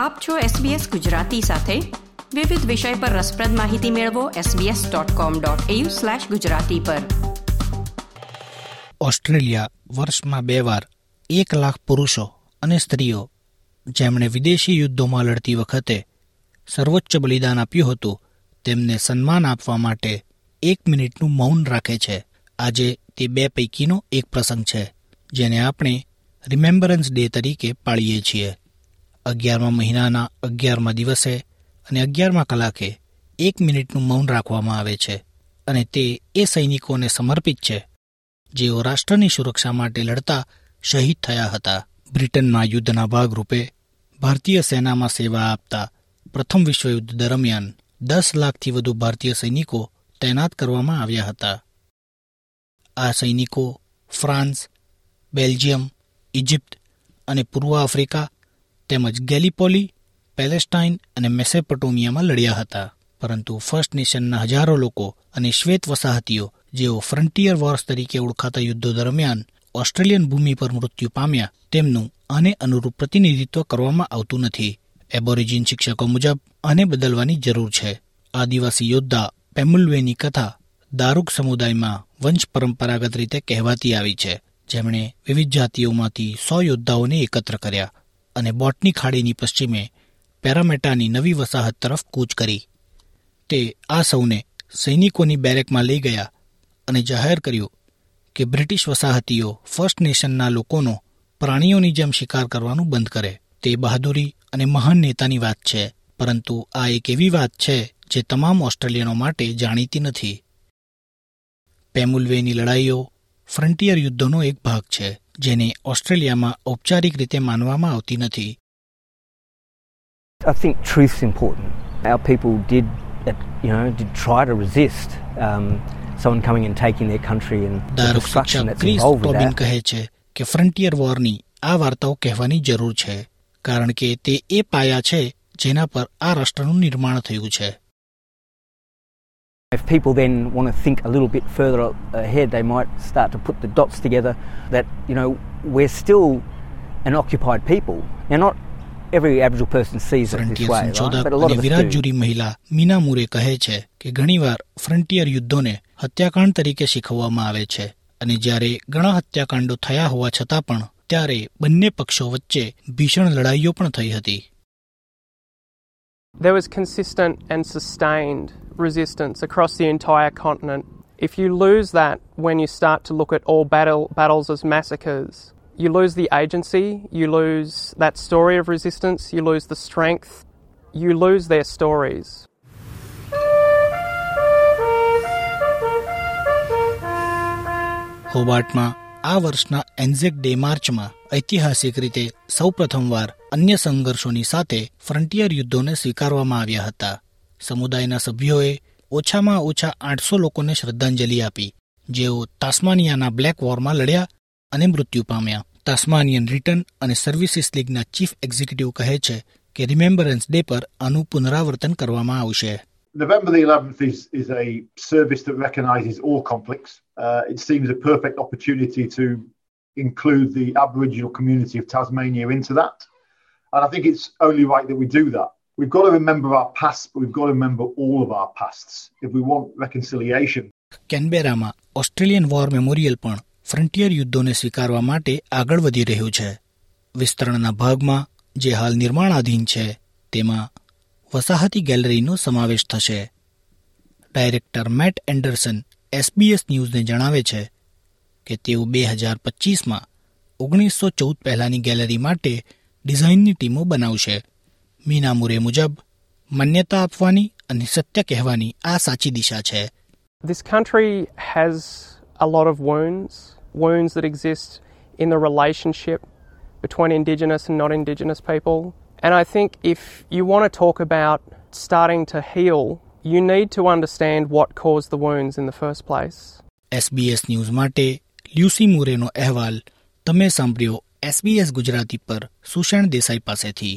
આપ છો SBS ગુજરાતી સાથે. વિવિધ વિષય પર રસપ્રદ માહિતી મેળવો sbs.com.au/gujarati પર. ઓસ્ટ્રેલિયા વર્ષમાં બે વાર એક લાખ પુરુષો અને સ્ત્રીઓ જેમણે વિદેશી યુદ્ધોમાં લડતી વખતે સર્વોચ્ચ બલિદાન આપ્યું હતું, તેમને સન્માન આપવા માટે એક મિનિટનું મૌન રાખે છે. આજે તે બે પૈકીનો એક પ્રસંગ છે, જેને આપણે રિમેમ્બરન્સ ડે તરીકે પાળીએ છીએ. અગિયારમા મહિનાના અગિયારમા દિવસે અને અગિયારમા કલાકે એક મિનિટનું મૌન રાખવામાં આવે છે અને તે એ સૈનિકોને સમર્પિત છે, જેઓ રાષ્ટ્રની સુરક્ષા માટે લડતા શહીદ થયા હતા. બ્રિટનના યુદ્ધના ભાગરૂપે ભારતીય સેનામાં સેવા આપતા પ્રથમ વિશ્વયુદ્ધ દરમિયાન દસ લાખથી વધુ ભારતીય સૈનિકો તૈનાત કરવામાં આવ્યા હતા. આ સૈનિકો ફ્રાન્સ, બેલ્જિયમ, ઇજિપ્ત અને પૂર્વ આફ્રિકા તેમજ ગેલિપોલી, પેલેસ્ટાઇન અને મેસેપટોમિયામાં લડ્યા હતા. પરંતુ ફર્સ્ટ નેશનના હજારો લોકો અને શ્વેત વસાહતીઓ, જેઓ ફ્રન્ટિયર વોર્સ તરીકે ઓળખાતા યુદ્ધો દરમિયાન ઓસ્ટ્રેલિયન ભૂમિ પર મૃત્યુ પામ્યા, તેમનું આને અનુરૂપ પ્રતિનિધિત્વ કરવામાં આવતું નથી. એબોરિજિન શિક્ષકો મુજબ આને બદલવાની જરૂર છે. આદિવાસી યોદ્ધા પેમુલવેની કથા દારૂક સમુદાયમાં વંશ પરંપરાગત રીતે કહેવાતી આવી છે. જેમણે વિવિધ જાતિઓમાંથી સો યોદ્ધાઓને એકત્ર કર્યા. અને બોટની ખાડીની પશ્ચિમે પેરામેટાની નવી વસાહત તરફ કૂચ કરી. તે આ સૌને સૈનિકોની બેરેકમાં લઈ ગયા અને જાહેર કર્યું કે બ્રિટિશ વસાહતીઓ ફર્સ્ટ નેશનના લોકોનો પ્રાણીઓની જેમ શિકાર કરવાનું બંધ કરે. તે બહાદુરી અને મહાન નેતાની વાત છે, પરંતુ આ એક એવી વાત છે જે તમામ ઓસ્ટ્રેલિયનો માટે જાણીતી નથી. પેમુલવેની લડાઈઓ ફ્રન્ટિયર યુદ્ધોનો એક ભાગ છે. જેને ઓસ્ટ્રેલિયામાં ઔપચારિક રીતે માનવામાં આવતી નથી I think truth's important. Our people did, uh, you know, did try to resist um, someone coming and taking their country and the destruction that's involved with that. કહે છે કે ફ્રન્ટિયર વોરની આ વાર્તાઓ કહેવાની જરૂર છે કારણ કે તે એ પાયા છે જેના પર આ રાષ્ટ્રનું નિર્માણ થયું છે If people then want to think a little bit further ahead, they might start to put the dots together that, you know, we're still an occupied people. Now, not every Aboriginal person sees it this way, right? but a lot of us do. મહિલા Meena Murray કહે છે કે ઘણીવાર frontier યુદ્ધોને હત્યાકાંડ તરીકે શીખવવામાં આવે છે અને જ્યારે ઘણા હત્યાકાંડો થયા હોવા છતાં પણ ત્યારે બંને પક્ષો વચ્ચે ભીષણ લડાઈઓ પણ થઈ હતી There was consistent and sustained resistance across the entire continent. If you lose that when you start to look at all battle, battles as massacres, you lose the agency, you lose that story of resistance, you lose the strength, you lose their stories. હોબાર્ટમાં આ વર્ષના Anzac day માર્ચમાં ઐતિહાસિક રીતે સૌપ્રથમવાર અન્ય સંઘર્ષોની સાથે frontier યુદ્ધોને સ્વીકારવામાં આવ્યા હતા સમુદાયના સભ્યોએ ઓછામાં ઓછા આઠસો લોકોને શ્રદ્ધાંજલિ આપી જેઓ તાસ્માનિયાના બ્લેક વોરમાં લડ્યા અને મૃત્યુ પામ્યા તાસ્માનિયન રિટર્ન અને સર્વિસીસ લીગના ચીફ એક્ઝિક્યુટિવ કહે છે કે રિમેમ્બરન્સ ડે પર આનું પુનરાવર્તન કરવામાં આવશે November the 11th is, is a service that recognises all conflicts. Uh, it seems a perfect opportunity to include the Aboriginal community of Tasmania into that. And I think it's only right that we do that. We've got to remember our past, but we've got to remember all of our pasts if we want reconciliation. કેનબેરામાં Australian war memorial પણ frontier યુદ્ધોને સ્વીકારવા માટે આગળ વધી રહ્યું છે. વિસ્તરણના ભાગમાં જે હાલ નિર્માણાધીન છે તેમાં વસાહતી ગેલેરીનો સમાવેશ થશે. ડાયરેક્ટર મેટ એન્ડરસન એસબીએસ ન્યૂઝને જણાવે છે કે તેઓ બે હજાર પચીસમાં ઓગણીસો ચૌદ પહેલાંની ગેલેરી માટે ડિઝાઇનની ટીમો બનાવશે. મીના મુરે મુજબ માન્યતા આપવાની અને સત્ય કહેવાની આ સાચી દિશા છે This country has a lot of wounds, wounds that exist in the relationship between Indigenous and non Indigenous people. And I think if you want to talk about starting to heal, you need to understand what caused the wounds in the first place. SBS news માટે Lucy મુરેનો અહેવાલ તમે સાંભળ્યો SBS Gujarati પર સુષેણ દેસાઈ પાસેથી